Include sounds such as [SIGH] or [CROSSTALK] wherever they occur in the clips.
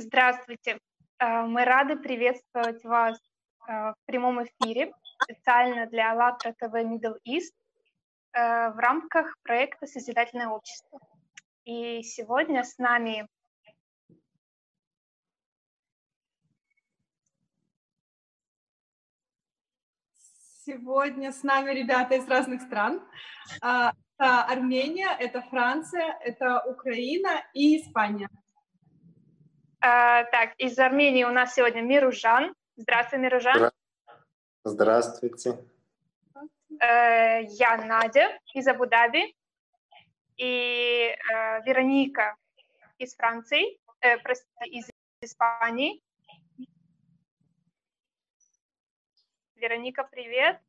Здравствуйте. Э, мы рады приветствовать вас э, в прямом эфире специально для АЛЛАТРА ТВ Middle East э, в рамках проекта «Созидательное общество». И сегодня с нами Сегодня с нами ребята из разных стран. Это Армения, это Франция, это Украина и Испания. А, так, из Армении у нас сегодня Миружан. Здравствуй, Миружан. Здравствуйте. Э, я Надя из Абу-Даби. И э, Вероника из Франции, э, простите, из Испании. Вероника, привет.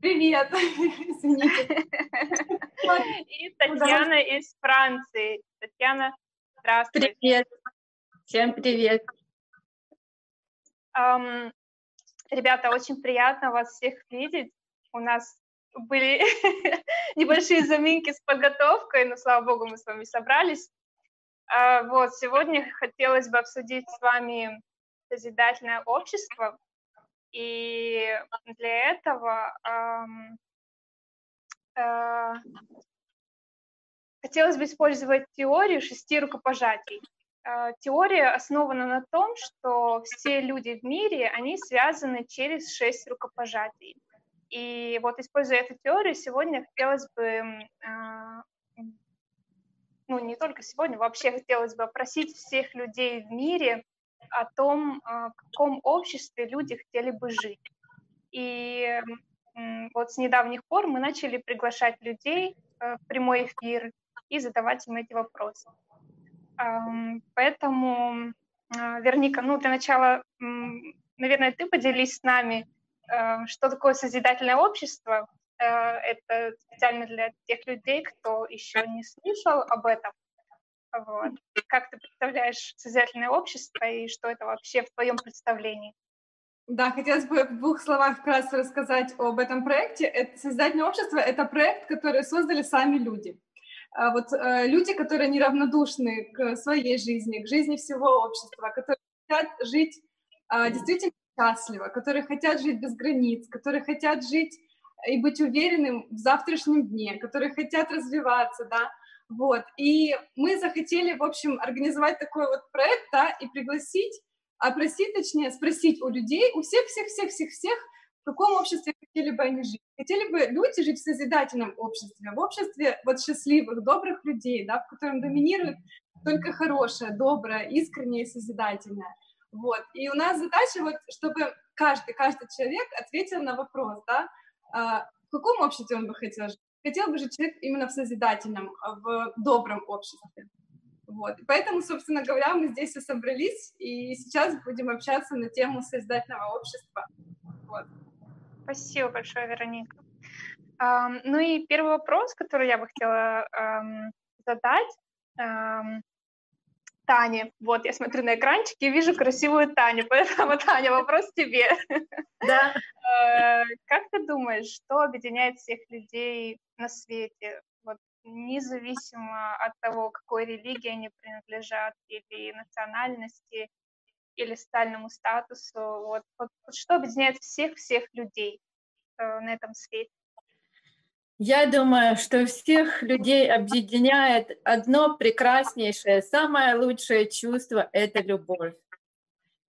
Привет, [LAUGHS] извините. [LAUGHS] И Татьяна из Франции. Татьяна, здравствуй. Привет. Всем привет. Um, ребята, очень приятно вас всех видеть. У нас были [LAUGHS] небольшие заминки с подготовкой, но, слава богу, мы с вами собрались. Uh, вот, сегодня хотелось бы обсудить с вами созидательное общество. И для этого um, uh, хотелось бы использовать теорию шести рукопожатий. А, теория основана на том, что все люди в мире, они связаны через шесть рукопожатий. И вот используя эту теорию, сегодня хотелось бы, а, ну не только сегодня, вообще хотелось бы опросить всех людей в мире о том, а, в каком обществе люди хотели бы жить. И вот с недавних пор мы начали приглашать людей в прямой эфир и задавать им эти вопросы. Поэтому, а, Верника, ну, для начала, наверное, ты поделись с нами, а, что такое созидательное общество. А, это специально для тех людей, кто еще не слышал об этом. Вот. Как ты представляешь созидательное общество и что это вообще в твоем представлении? Да, хотелось бы в двух словах вкратце рассказать об этом проекте. Это создательное общество — это проект, который создали сами люди. А вот э, люди, которые неравнодушны к своей жизни, к жизни всего общества, которые хотят жить а, действительно счастливо, которые хотят жить без границ, которые хотят жить и быть уверенным в завтрашнем дне, которые хотят развиваться, да, вот. И мы захотели, в общем, организовать такой вот проект, да, и пригласить, опросить, точнее, спросить у людей, у всех-всех-всех-всех-всех, в каком обществе хотели бы они жить. Хотели бы люди жить в созидательном обществе, в обществе вот счастливых, добрых людей, да, в котором доминирует только хорошее, доброе, искреннее и созидательное. Вот. И у нас задача, вот, чтобы каждый, каждый человек ответил на вопрос, да, а, в каком обществе он бы хотел жить. Хотел бы жить человек именно в созидательном, в добром обществе. Вот. И поэтому, собственно говоря, мы здесь и собрались, и сейчас будем общаться на тему созидательного общества. Вот. Спасибо большое, Вероника. Ну и первый вопрос, который я бы хотела задать Тане. Вот, я смотрю на экранчик и вижу красивую Таню, [LAUGHS] поэтому, Таня, вопрос тебе. Да. [LAUGHS] Э, как ты думаешь, что объединяет всех людей на свете? Вот, независимо от того, какой религии они принадлежат или национальности, или социальному статусу. Вот, вот, вот что объединяет всех-всех людей э, на этом свете? Я думаю, что всех людей объединяет одно прекраснейшее, самое лучшее чувство — это любовь.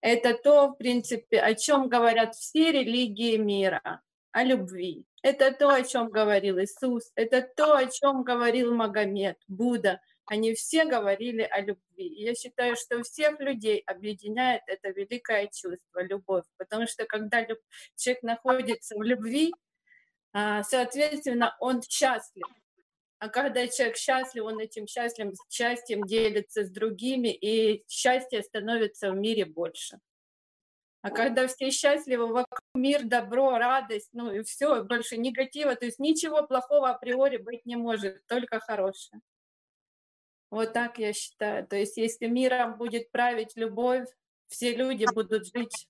Это то, в принципе, о чем говорят все религии мира, о любви. Это то, о чем говорил Иисус, это то, о чем говорил Магомед, Будда, они все говорили о любви. И я считаю, что всех людей объединяет это великое чувство, любовь. Потому что когда человек находится в любви, а, соответственно, он счастлив. А когда человек счастлив, он этим счастьем, счастьем делится с другими, и счастье становится в мире больше. А когда все счастливы, вокруг мир, добро, радость, ну и все, больше негатива, то есть ничего плохого априори быть не может, только хорошее. Вот так я считаю. То есть если миром будет править любовь, все люди будут жить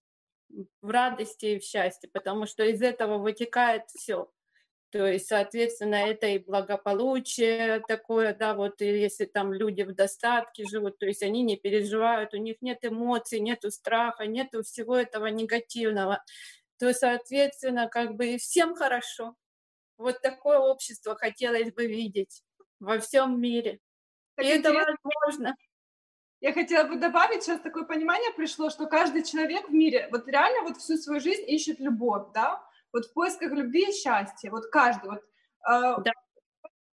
в радости и в счастье, потому что из этого вытекает все. То есть, соответственно, это и благополучие такое, да, вот и если там люди в достатке живут, то есть они не переживают, у них нет эмоций, нету страха, нету всего этого негативного, то, соответственно, как бы и всем хорошо. Вот такое общество хотелось бы видеть во всем мире. И это возможно. Я хотела бы добавить, сейчас такое понимание пришло, что каждый человек в мире вот реально вот всю свою жизнь ищет любовь, да, вот в поисках любви и счастья, вот каждый, вот э, да.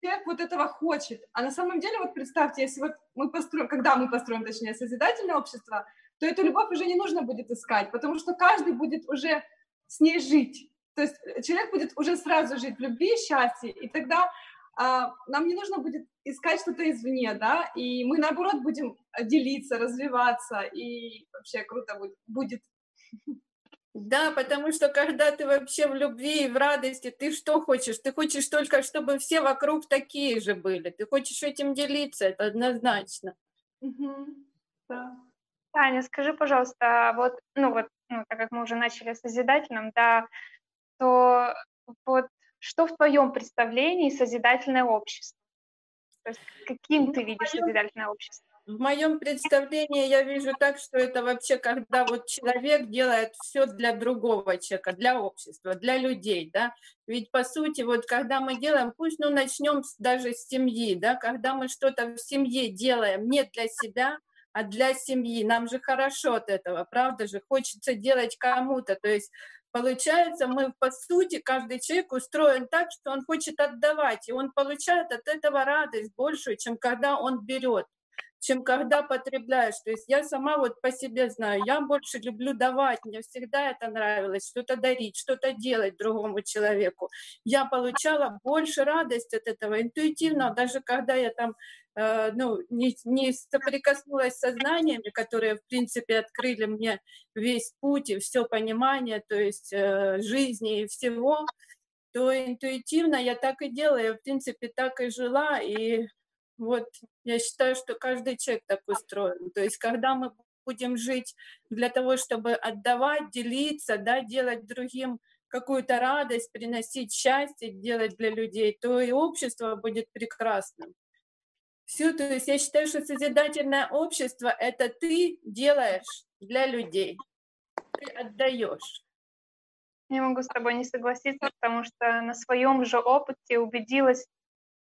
человек вот этого хочет, а на самом деле вот представьте, если вот мы построим, когда мы построим, точнее, созидательное общество, то эту любовь уже не нужно будет искать, потому что каждый будет уже с ней жить, то есть человек будет уже сразу жить в любви и счастье, и тогда нам не нужно будет искать что-то извне, да, и мы, наоборот, будем делиться, развиваться, и вообще круто будет. Да, потому что когда ты вообще в любви и в радости, ты что хочешь? Ты хочешь только, чтобы все вокруг такие же были. Ты хочешь этим делиться, это однозначно. Угу. Да. Таня, скажи, пожалуйста, а вот, ну вот, ну, так как мы уже начали с созидательным, да, то вот что в твоем представлении созидательное общество? То есть каким ты видишь созидательное общество? В моем представлении я вижу так, что это вообще, когда вот человек делает все для другого человека, для общества, для людей, да. Ведь по сути, вот когда мы делаем, пусть ну начнем даже с семьи, да, когда мы что-то в семье делаем не для себя, а для семьи, нам же хорошо от этого, правда же, хочется делать кому-то, то есть Получается, мы, по сути, каждый человек устроен так, что он хочет отдавать, и он получает от этого радость большую, чем когда он берет чем когда потребляешь. То есть я сама вот по себе знаю, я больше люблю давать, мне всегда это нравилось, что-то дарить, что-то делать другому человеку. Я получала больше радости от этого интуитивно, даже когда я там ну, не, не соприкоснулась с сознаниями, которые, в принципе, открыли мне весь путь и все понимание, то есть э, жизни и всего, то интуитивно я так и делаю, в принципе, так и жила, и вот я считаю, что каждый человек так устроен. То есть когда мы будем жить для того, чтобы отдавать, делиться, да, делать другим какую-то радость, приносить счастье, делать для людей, то и общество будет прекрасным. Все, то есть я считаю, что созидательное общество — это ты делаешь для людей, ты отдаешь. Не могу с тобой не согласиться, потому что на своем же опыте убедилась,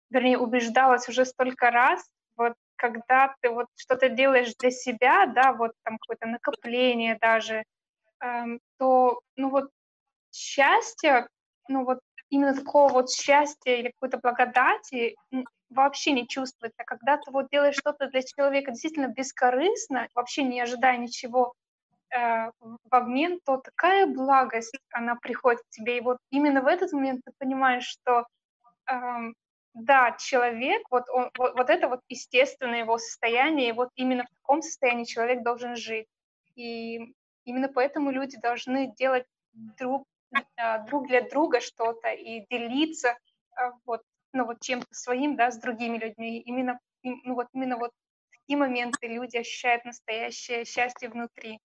вернее, убеждалась уже столько раз, вот когда ты вот что-то делаешь для себя, да, вот там какое-то накопление даже, эм, то, ну вот счастье, ну вот именно такого вот счастья или какой-то благодати вообще не чувствуется. Когда ты вот делаешь что-то для человека действительно бескорыстно, вообще не ожидая ничего э, в обмен, то такая благость, она приходит к тебе. И вот именно в этот момент ты понимаешь, что э, да, человек, вот, он, вот, вот это вот естественное его состояние, и вот именно в таком состоянии человек должен жить. И именно поэтому люди должны делать друг, э, друг для друга что-то и делиться э, вот ну, вот чем-то своим, да, с другими людьми. Именно, ну, вот, именно вот в такие моменты люди ощущают настоящее счастье внутри.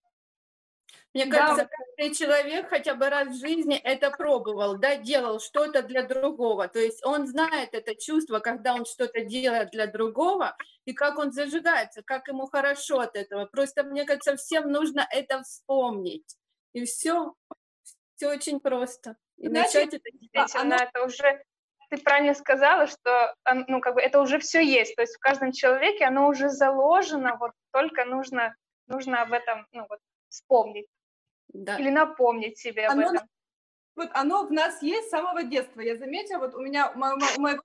Мне кажется, да. каждый человек хотя бы раз в жизни это пробовал, да, делал что-то для другого. То есть он знает это чувство, когда он что-то делает для другого, и как он зажигается, как ему хорошо от этого. Просто, мне кажется, всем нужно это вспомнить. И все, все очень просто. И Знаете, начать это действительно, оно... это уже ты правильно сказала, что ну, как бы это уже все есть, то есть в каждом человеке оно уже заложено, вот только нужно, нужно об этом ну, вот, вспомнить да. или напомнить себе оно, об этом. Вот оно в нас есть с самого детства. Я заметила, вот у меня у моего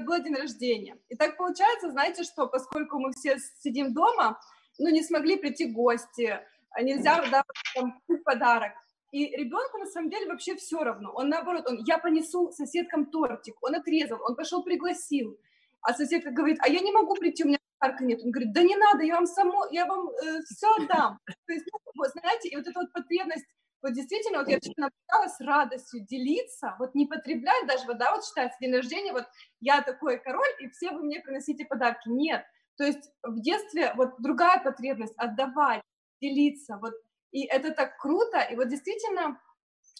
был день рождения. И так получается, знаете что, поскольку мы все сидим дома, ну, не смогли прийти гости, нельзя да, там, подарок. И ребенку на самом деле вообще все равно. Он наоборот, он, я понесу соседкам тортик, он отрезал, он пошел пригласил. А соседка говорит, а я не могу прийти, у меня подарка нет. Он говорит, да не надо, я вам само, я вам э, все отдам. То есть, ну, вот, знаете, и вот эта вот потребность, вот действительно, вот я наблюдала с радостью делиться, вот не потреблять даже, вот, да, вот считается день рождения, вот я такой король, и все вы мне приносите подарки. Нет. То есть в детстве вот другая потребность отдавать, делиться, вот и это так круто. И вот действительно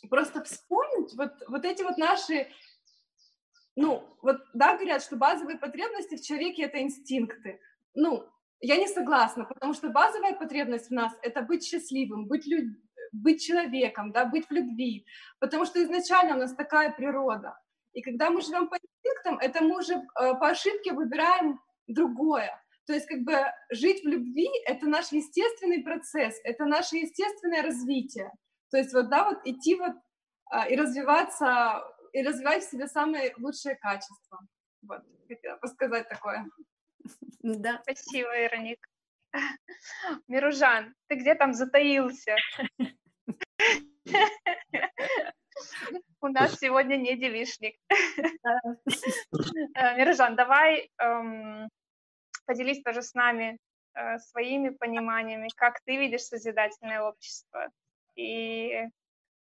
просто вспомнить вот, вот эти вот наши ну, вот, да, говорят, что базовые потребности в человеке — это инстинкты. Ну, я не согласна, потому что базовая потребность в нас — это быть счастливым, быть, люд... быть человеком, да, быть в любви, потому что изначально у нас такая природа. И когда мы живем по инстинктам, это мы уже э, по ошибке выбираем другое. То есть как бы жить в любви — это наш естественный процесс, это наше естественное развитие. То есть вот, да, вот идти вот а, и развиваться, и развивать в себе самые лучшие качества. Вот, хотела бы сказать такое. Да. Спасибо, Вероник. [LAUGHS] Миружан, ты где там затаился? [LAUGHS] У нас сегодня не девишник. [LAUGHS] Э, Миружан, давай эм, поделись тоже с нами э, своими пониманиями, как ты видишь созидательное общество. И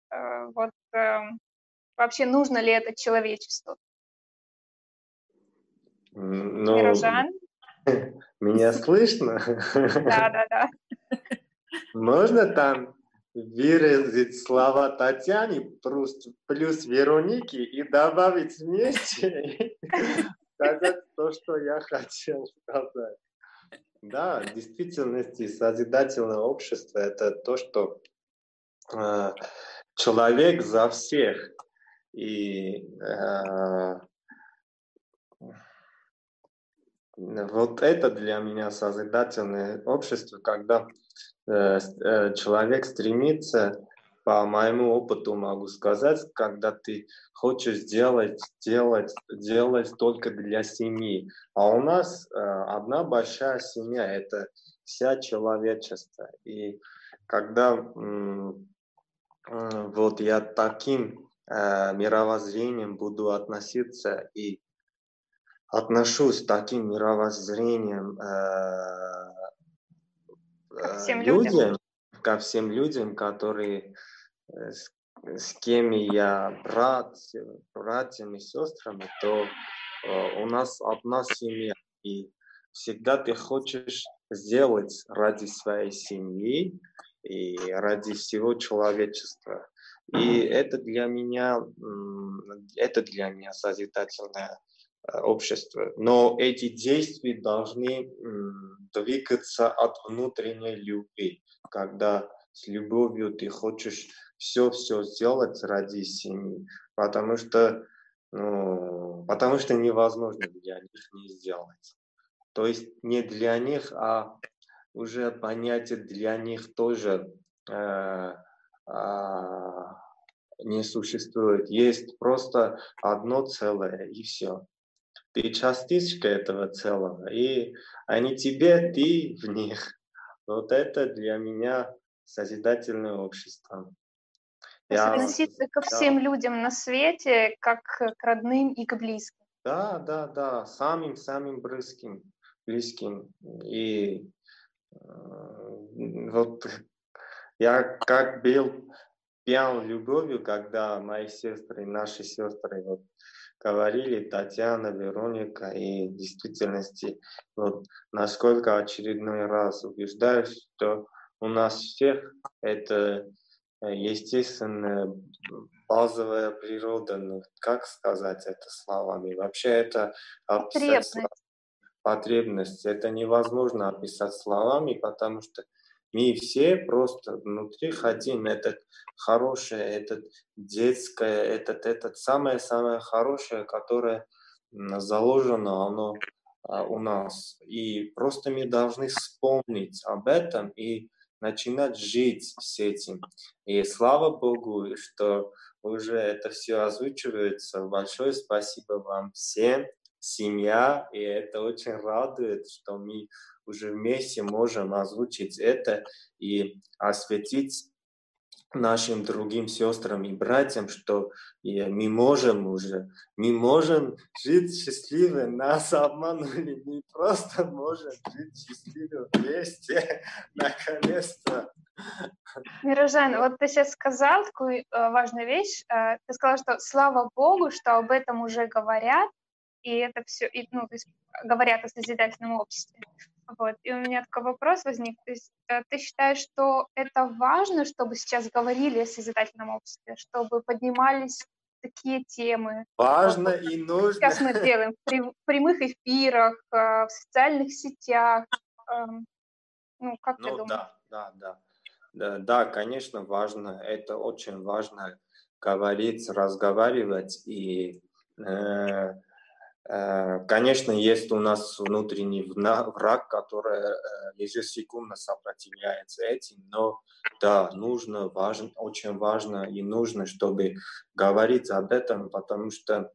э, вот эм, вообще нужно ли это человечеству? Ну, Мирожан? [LAUGHS] Меня слышно? Да, да, да. Можно там выразить слова Татьяне плюс, плюс Вероники и добавить вместе [LAUGHS] сказать то, что я хотел сказать. Да, в действительности созидательное общество – это то, что э, человек за всех. И э, вот это для меня созидательное общество, когда э, э, человек стремится, по моему опыту могу сказать, когда ты хочешь сделать, делать, делать только для семьи. А у нас э, одна большая семья, это вся человечество. И когда э, вот я таким э, мировоззрением буду относиться и отношусь таким мировоззрением э, ко всем э, людям, людям ко всем людям, которые с, с кем я брат, братьями, сестрами, то э, у нас одна семья, и всегда ты хочешь сделать ради своей семьи и ради всего человечества. И это для меня, это для меня созидательное Э, общества. Но эти действия должны двигаться от внутренней любви, когда с любовью ты хочешь все-все сделать ради семьи, потому что, ну, потому что невозможно для них не сделать. То есть не для них, а уже понятие для них тоже э, э, не существует. Есть просто одно целое и все. Ты частичка этого целого, и они тебе, ты в них. Вот это для меня созидательное общество. Я, относиться ко всем да. людям на свете, как к родным и к близким. Да, да, да, самым-самым близким, близким. И э, вот я как был пьян любовью, когда мои сестры, наши сестры вот, говорили Татьяна, Вероника, и в действительности, вот, насколько очередной раз убеждаюсь, что у нас всех это естественная базовая природа, ну, как сказать это словами? Вообще это потребность. потребность. Это невозможно описать словами, потому что мы все просто внутри хотим этот хорошее, этот детское, этот, этот самое-самое хорошее, которое заложено, оно а, у нас. И просто мы должны вспомнить об этом и начинать жить с этим. И слава Богу, что уже это все озвучивается. Большое спасибо вам всем, семья, и это очень радует, что мы уже вместе можем озвучить это и осветить нашим другим сестрам и братьям, что мы можем уже, мы можем жить счастливо, нас обманули, мы просто можем жить счастливо вместе, [LAUGHS] наконец-то. Мирожан, вот ты сейчас сказал такую э, важную вещь, э, ты сказал, что слава Богу, что об этом уже говорят, и это все, ну, то есть говорят о созидательном обществе. Вот. И у меня такой вопрос возник. То есть э, ты считаешь, что это важно, чтобы сейчас говорили о созидательном обществе, чтобы поднимались такие темы. Важно вот, и нужно. Сейчас мы делаем в прямых эфирах, в социальных сетях. Ну, как ну, ты думаешь? Да, да, да. Да, да, конечно, важно. Это очень важно говорить, разговаривать. И, э, э, конечно, есть у нас внутренний враг, который э, ежесекундно сопротивляется этим, но да, нужно, важно, очень важно и нужно, чтобы говорить об этом, потому что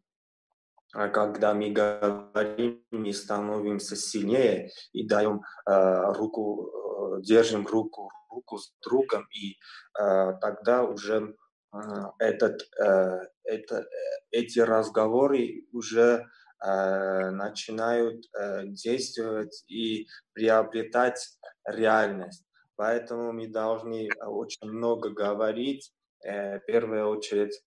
а когда мы говорим, мы становимся сильнее и даем э, руку, э, держим руку, руку с другом, и э, тогда уже э, этот, э, это, эти разговоры уже э, начинают э, действовать и приобретать реальность. Поэтому мы должны очень много говорить, э, в первую очередь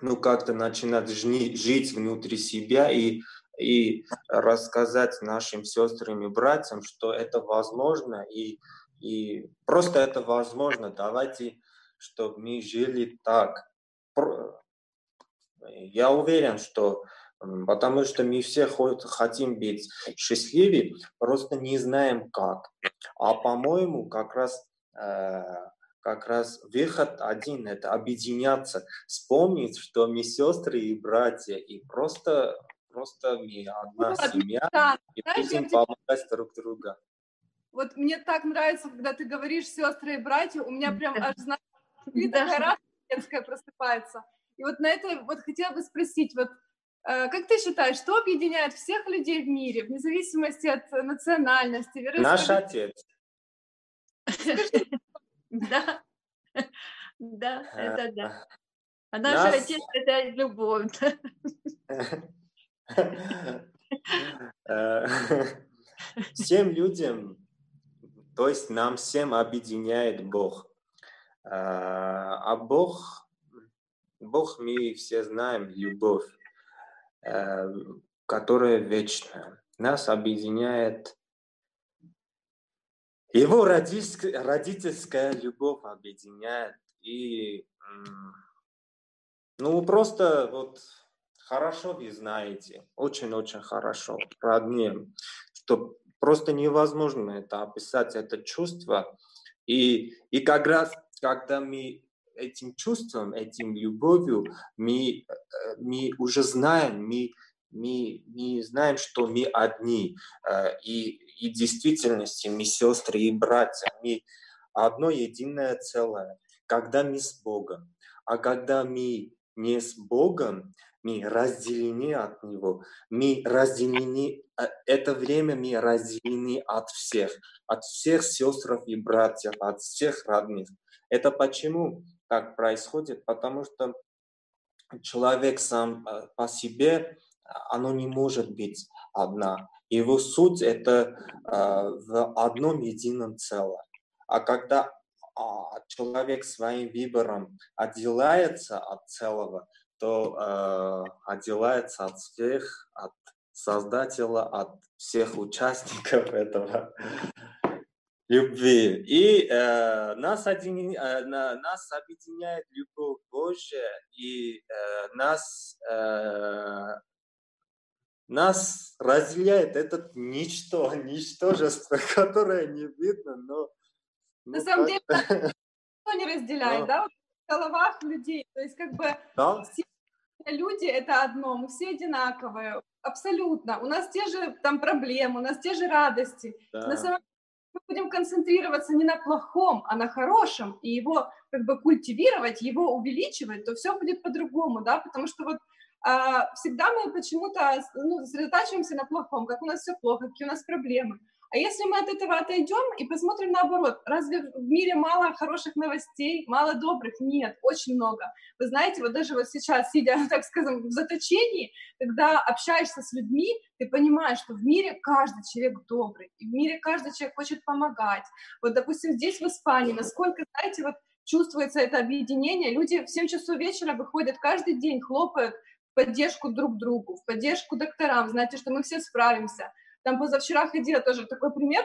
ну, как-то начинать жить внутри себя и, и рассказать нашим сестрам и братьям, что это возможно, и, и просто это возможно. Давайте, чтобы мы жили так. Я уверен, что потому что мы все хотим быть счастливы, просто не знаем как. А по-моему, как раз э, как раз выход один – это объединяться, вспомнить, что мы сестры и братья, и просто, просто мы одна вот, семья, да. и Знаешь, будем помогать друг другу. Вот мне так нравится, когда ты говоришь сестры и братья, у меня прям аж, знаешь, [LAUGHS] такая радость просыпается. И вот на это вот хотела бы спросить, вот как ты считаешь, что объединяет всех людей в мире, вне зависимости от национальности, Наш отец. Да, да, это да. А наш отец — это любовь. Э, всем людям, то есть нам всем объединяет Бог. Э, а Бог, Бог мы все знаем, любовь, э, которая вечная. Нас объединяет его родительская любовь объединяет. И ну просто вот хорошо вы знаете, очень-очень хорошо, родные, что просто невозможно это описать, это чувство. И, и как раз, когда мы этим чувством, этим любовью, мы, э, мы уже знаем, мы, мы, мы знаем, что мы одни. Э, и и действительности мы сестры и братья, мы одно единое целое, когда мы с Богом. А когда мы не с Богом, мы разделены от Него, мы разделены, э, это время мы разделены от всех, от всех сестр и братьев, от всех родных. Это почему так происходит? Потому что человек сам э, по себе, оно не может быть одна. Его суть – это э, в одном едином целом. А когда э, человек своим выбором отделяется от целого, то э, отделяется от всех, от создателя, от всех участников [LAUGHS] этого любви. И э, нас, один, э, нас объединяет любовь Божья, и э, нас э, нас разделяет этот ничто, [LAUGHS] ничтожество, [LAUGHS] которое не видно, но... Ну, На самом деле, [LAUGHS] никто не разделяет, но... да, в головах людей, то есть как бы да? все люди это одно, мы все одинаковые, абсолютно, у нас те же там проблемы, у нас те же радости, да. на самом мы будем концентрироваться не на плохом, а на хорошем, и его как бы культивировать, его увеличивать, то все будет по-другому, да, потому что вот а, всегда мы почему-то ну, сосредотачиваемся на плохом, как у нас все плохо, какие у нас проблемы. А если мы от этого отойдем и посмотрим наоборот, разве в мире мало хороших новостей, мало добрых? Нет, очень много. Вы знаете, вот даже вот сейчас, сидя, [LAUGHS] так скажем, в заточении, когда общаешься с людьми, ты понимаешь, что в мире каждый человек добрый, и в мире каждый человек хочет помогать. Вот, допустим, здесь в Испании, насколько, знаете, вот чувствуется это объединение, люди в 7 часов вечера выходят каждый день, хлопают поддержку друг другу, в поддержку докторам, знаете, что мы все справимся. Там позавчера ходила тоже такой пример,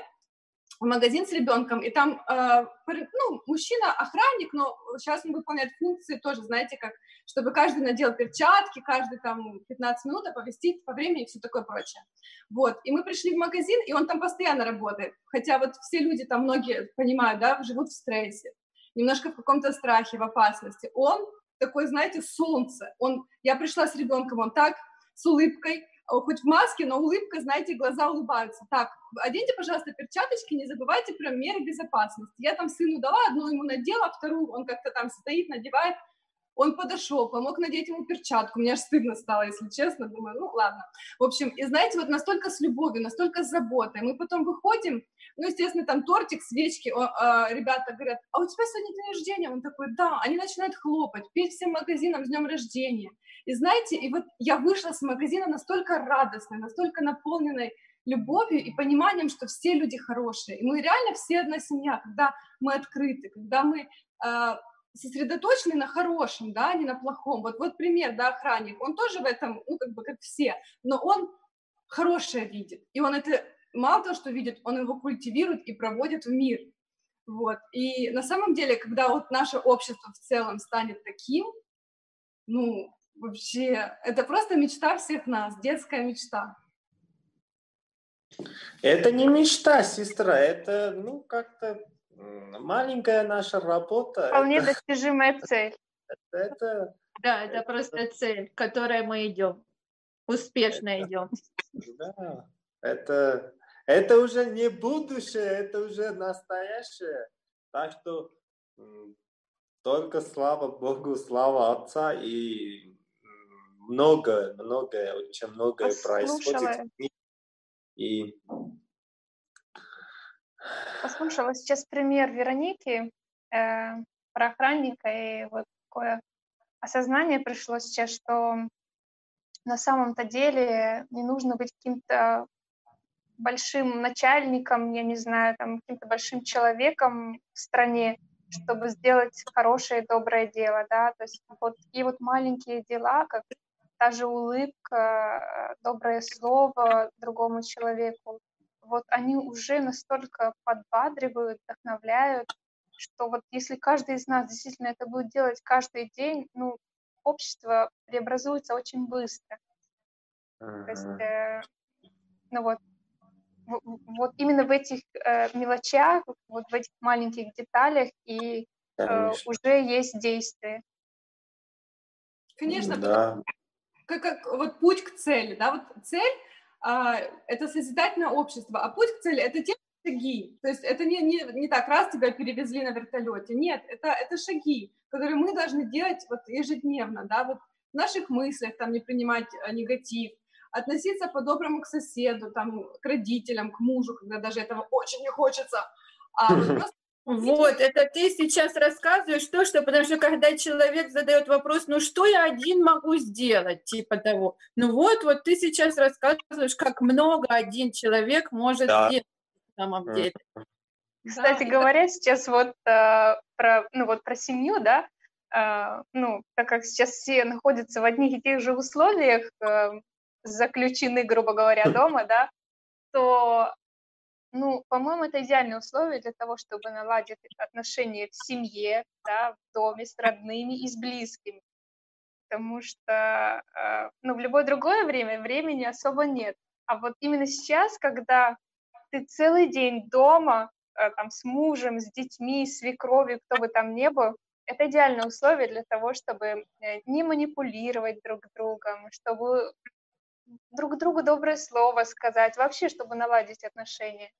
в магазин с ребенком, и там, э, ну, мужчина-охранник, но сейчас он выполняет функции тоже, знаете, как, чтобы каждый надел перчатки, каждый там 15 минут оповестить по времени и все такое прочее. Вот, и мы пришли в магазин, и он там постоянно работает, хотя вот все люди там, многие понимают, да, живут в стрессе, немножко в каком-то страхе, в опасности. Он такой, знаете, солнце, он, я пришла с ребенком, он так с улыбкой, хоть в маске, но улыбка, знаете, глаза улыбаются. Так, оденьте, пожалуйста, перчаточки, не забывайте про меры безопасности. Я там сыну дала, одну ему надела, вторую он как-то там стоит, надевает. Он подошел, помог надеть ему перчатку. Мне аж стыдно стало, если честно. Думаю, ну ладно. В общем, и знаете, вот настолько с любовью, настолько с заботой. Мы потом выходим, ну, естественно, там тортик, свечки. О, а, ребята говорят, а у тебя сегодня день рождения? Он такой, да. Они начинают хлопать, петь всем магазинам с днем рождения. И знаете, и вот я вышла с магазина настолько радостной, настолько наполненной любовью и пониманием, что все люди хорошие. И мы реально все одна семья, когда мы открыты, когда мы э, сосредоточены на хорошем, да, а не на плохом. Вот, вот пример, да, охранник, он тоже в этом, ну, как бы, как все, но он хорошее видит, и он это мало того, что видит, он его культивирует и проводит в мир. Вот. И на самом деле, когда вот наше общество в целом станет таким, ну, Вообще, это просто мечта всех нас, детская мечта. Это не мечта, сестра, это, ну, как-то маленькая наша работа. Вполне это, достижимая [LAUGHS] цель. Это, это, да, это, это просто цель, к которой мы идем. Успешно это, идем. [LAUGHS] Да, это, это уже не будущее, это уже настоящее. Так что только слава Богу, слава Отца и много, многое, очень многое происходит. И... Послушала сейчас пример Вероники э, про охранника, и вот такое осознание пришло сейчас, что на самом-то деле не нужно быть каким-то большим начальником, я не знаю, там, каким-то большим человеком в стране, чтобы сделать хорошее, доброе дело, да, то есть вот такие вот маленькие дела, как та же улыбка, доброе слово другому человеку, вот они уже настолько подбадривают, вдохновляют, что вот если каждый из нас действительно это будет делать каждый день, ну, общество преобразуется очень быстро. То есть, э, ну вот, вот именно в этих э, мелочах, вот в этих маленьких деталях и э, уже есть действие. Конечно, да как, как вот путь к цели, да, вот цель это созидательное общество, а путь к цели это те шаги, то есть это не, не, не так раз тебя перевезли на вертолете, нет, это, это шаги, которые мы должны делать вот ежедневно, да, вот в наших мыслях там не принимать а, негатив, относиться по-доброму к соседу, там, к родителям, к мужу, когда даже этого очень не хочется, а [LAUGHS] вот просто вот, это ты сейчас рассказываешь то, что, потому что когда человек задает вопрос, ну что я один могу сделать, типа того, ну вот, вот ты сейчас рассказываешь, как много один человек может да. сделать на самом деле. Кстати да, говоря, это... сейчас вот э, про, ну вот про семью, да, э, ну, так как сейчас все находятся в одних и тех же условиях, э, заключены, грубо говоря, дома, да, то ну, по-моему, это идеальные условия для того, чтобы наладить отношения в семье, да, в доме с родными и с близкими. Потому что, э, ну, в любое другое время времени особо нет. А вот именно сейчас, когда ты целый день дома, э, там, с мужем, с детьми, с свекровью, кто бы там ни был, это идеальное условие для того, чтобы э, не манипулировать друг другом, чтобы друг другу доброе слово сказать, вообще, чтобы наладить отношения.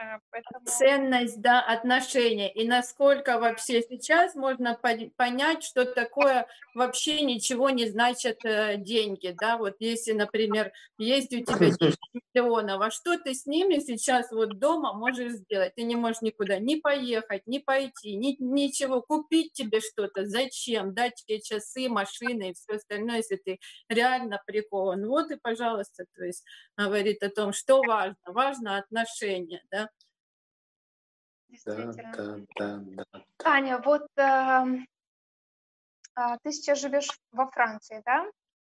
А, поэтому... Ценность, да, отношения. И насколько вообще сейчас можно понять, что такое вообще ничего не значит э, деньги, да, вот если, например, есть у тебя [LAUGHS] 10 миллионов, а что ты с ними сейчас вот дома можешь сделать? Ты не можешь никуда ни поехать, ни пойти, ни, ничего, купить тебе что-то, зачем, дать тебе часы, машины и все остальное, если ты реально прикован. Вот и, пожалуйста, то есть говорит о том, что важно. Важно отношения, да, Действительно. Да, да, да, да. Аня, вот э, э, ты сейчас живешь во Франции, да?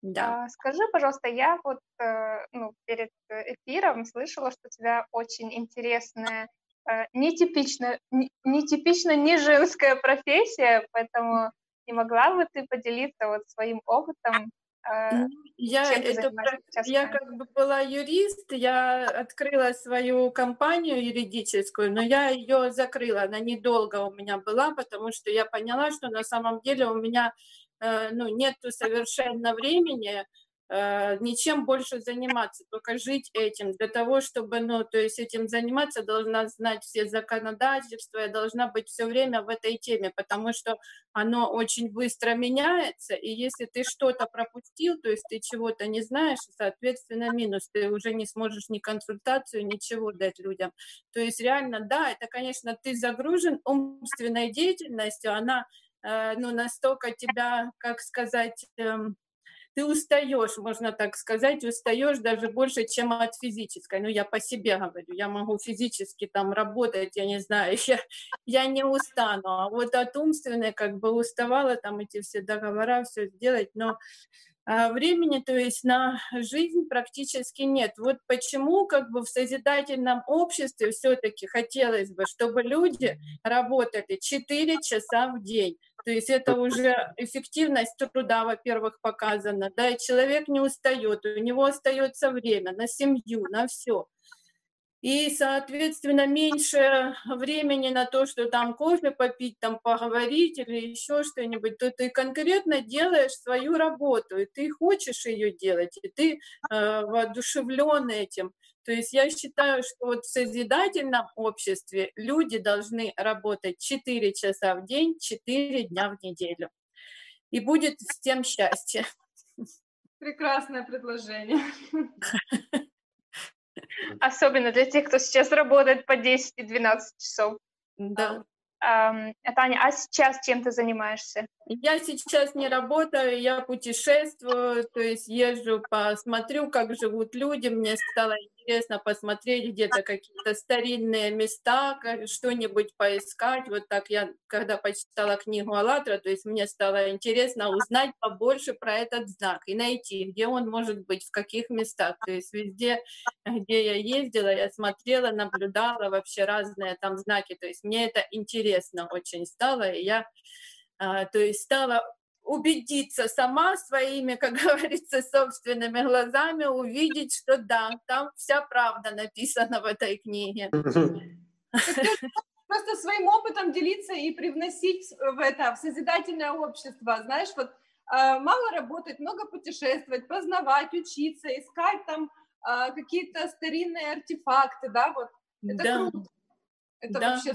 Да. А, скажи, пожалуйста, я вот э, ну, перед эфиром слышала, что у тебя очень интересная, э, нетипичная, нетипично не женская профессия, поэтому не могла бы ты поделиться вот своим опытом ну, я, это, я как бы была юрист, я открыла свою компанию юридическую, но я ее закрыла, она недолго у меня была, потому что я поняла, что на самом деле у меня э, ну, нет совершенно времени Э, ничем больше заниматься, только жить этим. Для того, чтобы, ну, то есть этим заниматься, должна знать все законодательства, я должна быть все время в этой теме, потому что оно очень быстро меняется, и если ты что-то пропустил, то есть ты чего-то не знаешь, соответственно, минус, ты уже не сможешь ни консультацию, ничего дать людям. То есть реально, да, это, конечно, ты загружен умственной деятельностью, она, э, ну, настолько тебя, как сказать, эм, ты устаешь, можно так сказать, устаешь даже больше, чем от физической. Ну, я по себе говорю, я могу физически там работать, я не знаю, [LAUGHS] я, я не устану, а вот от умственной как бы уставала там эти все договора, все сделать, но времени, то есть на жизнь практически нет. Вот почему как бы в созидательном обществе все-таки хотелось бы, чтобы люди работали 4 часа в день. То есть это уже эффективность труда, во-первых, показана, да, и человек не устает, у него остается время на семью, на все и, соответственно, меньше времени на то, что там кофе попить, там поговорить или еще что-нибудь, то ты конкретно делаешь свою работу, и ты хочешь ее делать, и ты э, воодушевлен этим. То есть я считаю, что вот в созидательном обществе люди должны работать 4 часа в день, 4 дня в неделю. И будет с тем счастье. Прекрасное предложение. [LAUGHS] Особенно для тех, кто сейчас работает по 10 и 12 часов. Да. Таня, а сейчас чем ты занимаешься? Я сейчас не работаю, я путешествую, то есть езжу, посмотрю, как живут люди. Мне стало интересно посмотреть где-то какие-то старинные места, что-нибудь поискать. Вот так я, когда почитала книгу «АЛЛАТРА», то есть мне стало интересно узнать побольше про этот знак и найти, где он может быть, в каких местах. То есть везде, где я ездила, я смотрела, наблюдала вообще разные там знаки. То есть мне это интересно очень стало, и я а, то есть стала убедиться сама своими, как [LAUGHS] говорится, собственными глазами, увидеть, что да, там вся правда написана в этой книге. Просто своим опытом делиться и привносить в это, в созидательное общество. Знаешь, вот а, мало работать, много путешествовать, познавать, учиться, искать там а, какие-то старинные артефакты, да, вот. Это да. круто. Это да. вообще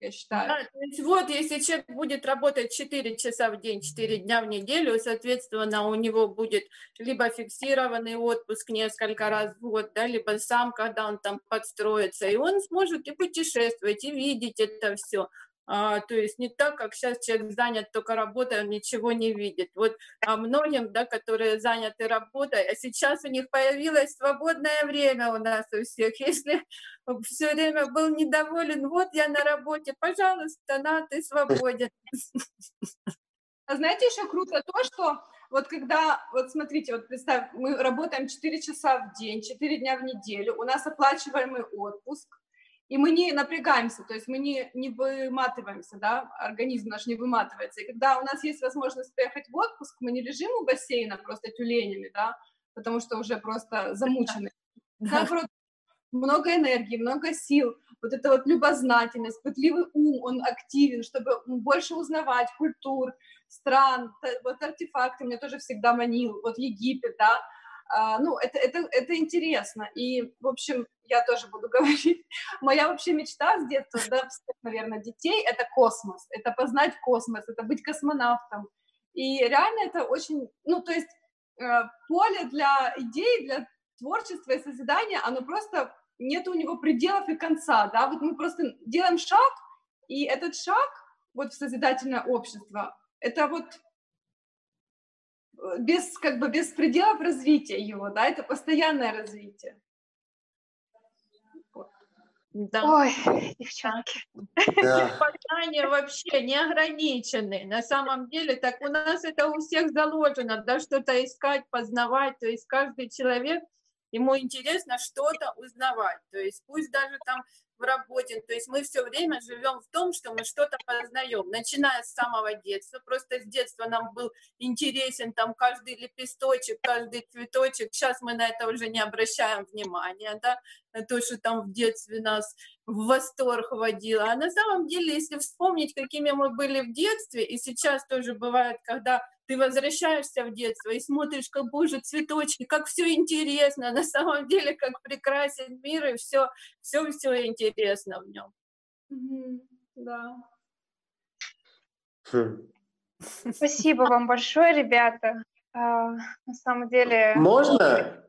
я считаю. Да, то есть вот, если человек будет работать 4 часа в день, 4 дня в неделю, соответственно, у него будет либо фиксированный отпуск несколько раз в год, да, либо сам, когда он там подстроится, и он сможет и путешествовать, и видеть это все. А, то есть не так, как сейчас человек занят только работой, он ничего не видит. Вот а многим, да, которые заняты работой, а сейчас у них появилось свободное время у нас у всех. [LAUGHS] Если все время был недоволен, вот я на работе, пожалуйста, на, ты свободен. А знаете, еще круто то, что вот когда, вот смотрите, вот представь, мы работаем 4 часа в день, 4 дня в неделю, у нас оплачиваемый отпуск, и мы не напрягаемся, то есть мы не, не выматываемся, да, организм наш не выматывается. И когда у нас есть возможность поехать в отпуск, мы не лежим у бассейна просто тюленями, да, потому что уже просто замучены. Наоборот, много энергии, много сил, вот эта вот любознательность, пытливый ум, он активен, чтобы больше узнавать культур, стран, вот артефакты меня тоже всегда манил, вот Египет, да, ну, это, это, это интересно. И, в общем, я тоже буду [LAUGHS] говорить, моя вообще мечта с детства, да, наверное, детей, это космос, это познать космос, это быть космонавтом. И реально это очень, ну, то есть э, поле для идей, для творчества и созидания, оно просто, нет у него пределов и конца, да, вот мы просто делаем шаг, и этот шаг вот в созидательное общество, это вот без, как бы, без пределов развития его, да, это постоянное развитие. Да. Ой, девчонки. Да. [LAUGHS] Познания вообще не ограничены. На самом деле, так у нас это у всех заложено, да, что-то искать, познавать. То есть каждый человек, ему интересно что-то узнавать. То есть пусть даже там в работе. То есть мы все время живем в том, что мы что-то познаем, начиная с самого детства. Просто с детства нам был интересен там каждый лепесточек, каждый цветочек. Сейчас мы на это уже не обращаем внимания, да, на то, что там в детстве нас в восторг водило. А на самом деле, если вспомнить, какими мы были в детстве, и сейчас тоже бывает, когда ты возвращаешься в детство и смотришь, как, боже, цветочки, как все интересно, на самом деле, как прекрасен мир, и все, все, все интересно в нем. Да. Хм. Спасибо вам большое, ребята. А, на самом деле... Можно?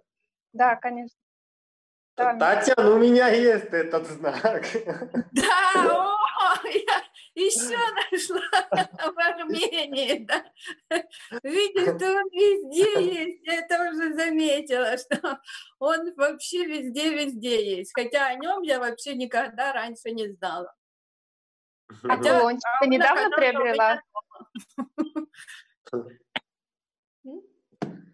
Да, конечно. Татьяна, у меня есть этот знак. Да, о, я еще [LAUGHS] нашла в Армении, да. Видишь, что он везде есть, я это уже заметила, что он вообще везде-везде есть. Хотя о нем я вообще никогда раньше не знала. Хотя, а ты недавно приобрела?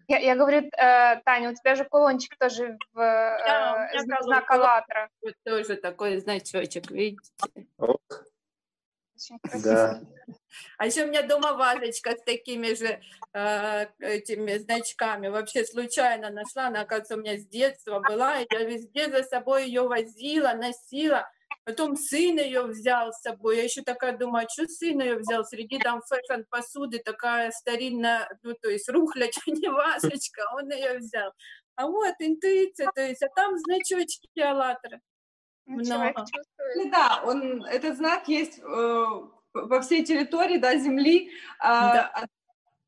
Я, я говорю, э, Таня, у тебя же кулончик тоже в да, э, знак АЛЛАТРА. Вот тоже такой значочек, видите? Да. [LAUGHS] А еще у меня дома вазочка с такими же э, этими значками. Вообще случайно нашла, она, оказывается, у меня с детства была, и я везде за собой ее возила, носила. Потом сын ее взял с собой. Я еще такая думаю, а что сын ее взял? Среди там fashion посуды такая старинная, ну, то есть рухлядь, а не вазочка, он ее взял. А вот интуиция, то есть, а там значочки аллатра. Много. Да, он, этот знак есть э, во всей территории да, Земли, э, да.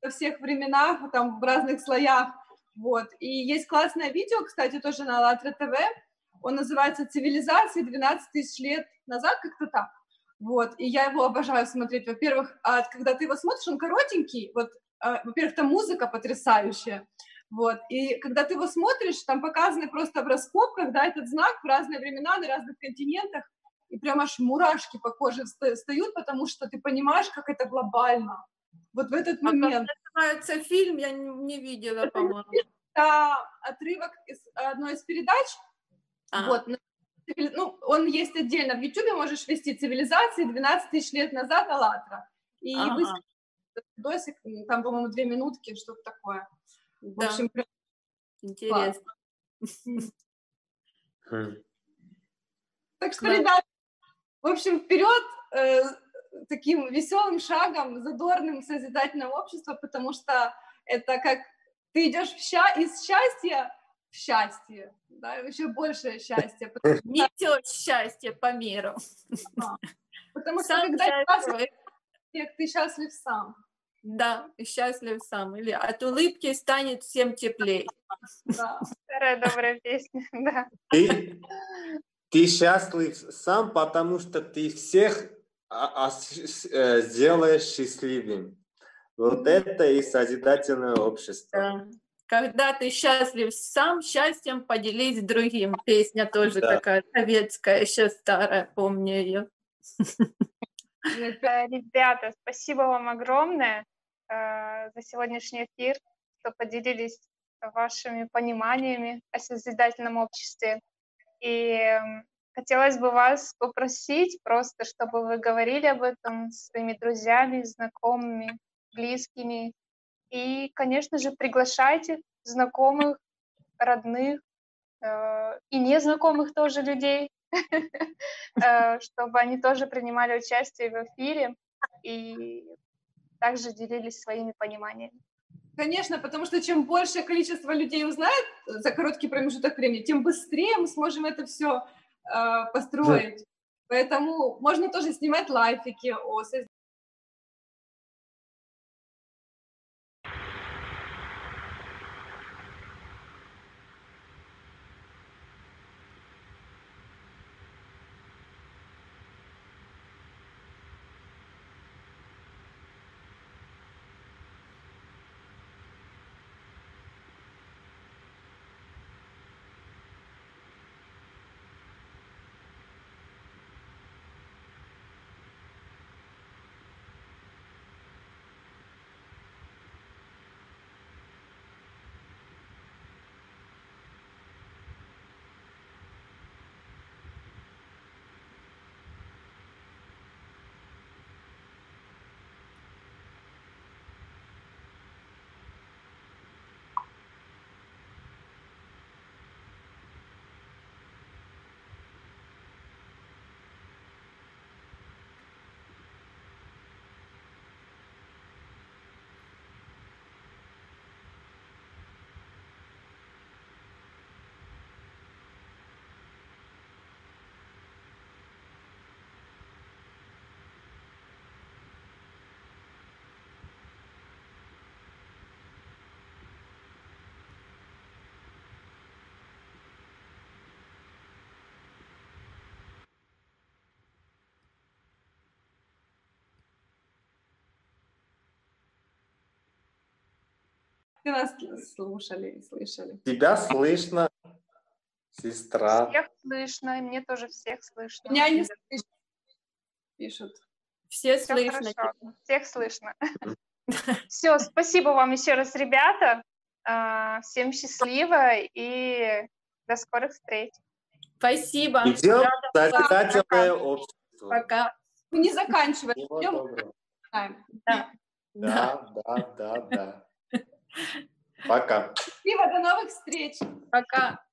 во всех временах, там, в разных слоях. Вот. И есть классное видео, кстати, тоже на АЛЛАТРА ТВ, он называется «Цивилизация 12 тысяч лет назад», как-то так. Вот, и я его обожаю смотреть. Во-первых, а когда ты его смотришь, он коротенький, вот, а, во-первых, там музыка потрясающая, вот, и когда ты его смотришь, там показаны просто в раскопках, да, этот знак в разные времена, на разных континентах, и прям аж мурашки по коже встают, потому что ты понимаешь, как это глобально. Вот в этот а момент. Как называется фильм, я не видела, по-моему. Это отрывок из одной из передач, а. Вот, ну, он есть отдельно в YouTube, можешь ввести цивилизации 12 тысяч лет назад «АЛЛАТРА». И ага. видосик, там, по-моему, две минутки, что-то такое. Да. В общем, Интересно. Хм. Так что, да. ребят, в общем, вперед э, таким веселым шагом, задорным созидательное общество, потому что это как ты идешь в ща- из счастья в счастье, да, еще большее счастье. Несет счастье по миру. Потому что когда счастлив, ты счастлив сам. Да, и счастлив сам. Или от улыбки станет всем теплее. Да. Старая добрая песня, [LAUGHS] да. Ты, ты счастлив сам, потому что ты всех а, а, э, сделаешь счастливым. Вот это и созидательное общество. Да. Когда ты счастлив сам, счастьем поделись другим. Песня тоже да. такая советская, еще старая, помню ее. Ребята, спасибо вам огромное за сегодняшний эфир, что поделились вашими пониманиями о созидательном обществе. И хотелось бы вас попросить просто, чтобы вы говорили об этом с своими друзьями, знакомыми, близкими, и, конечно же, приглашайте знакомых, родных э, и незнакомых тоже людей, [LAUGHS] э, чтобы они тоже принимали участие в эфире и также делились своими пониманиями. Конечно, потому что чем большее количество людей узнает за короткий промежуток времени, тем быстрее мы сможем это все э, построить. Поэтому можно тоже снимать лайфики о Все нас слушали и слышали. Тебя слышно, сестра. Всех слышно, и мне тоже всех слышно. Меня не слышно, пишут. Все Всё слышно. хорошо, Всех слышно. Все, спасибо вам еще раз, ребята. А, Всем счастливо и до скорых встреч. Спасибо. Идем Рада созидательное общество. Пока. Мы не заканчиваем. Идем. Да. Да, да, да, да. Пока. Счастливо, до новых встреч. Пока.